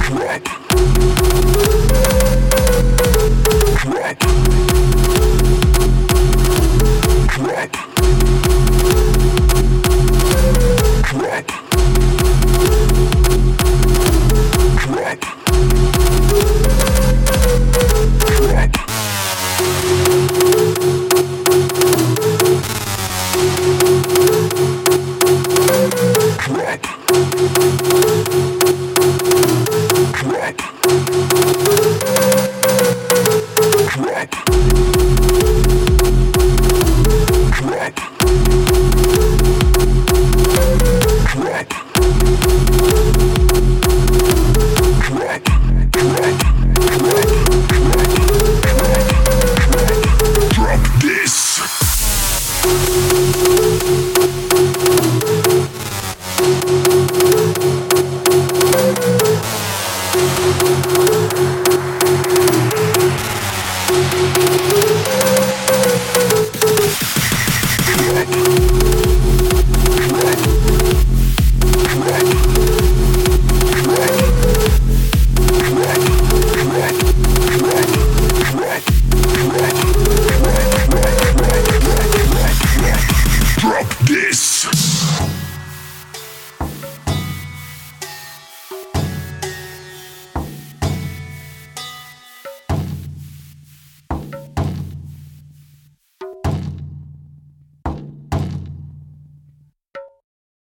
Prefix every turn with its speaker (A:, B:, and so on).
A: Drop.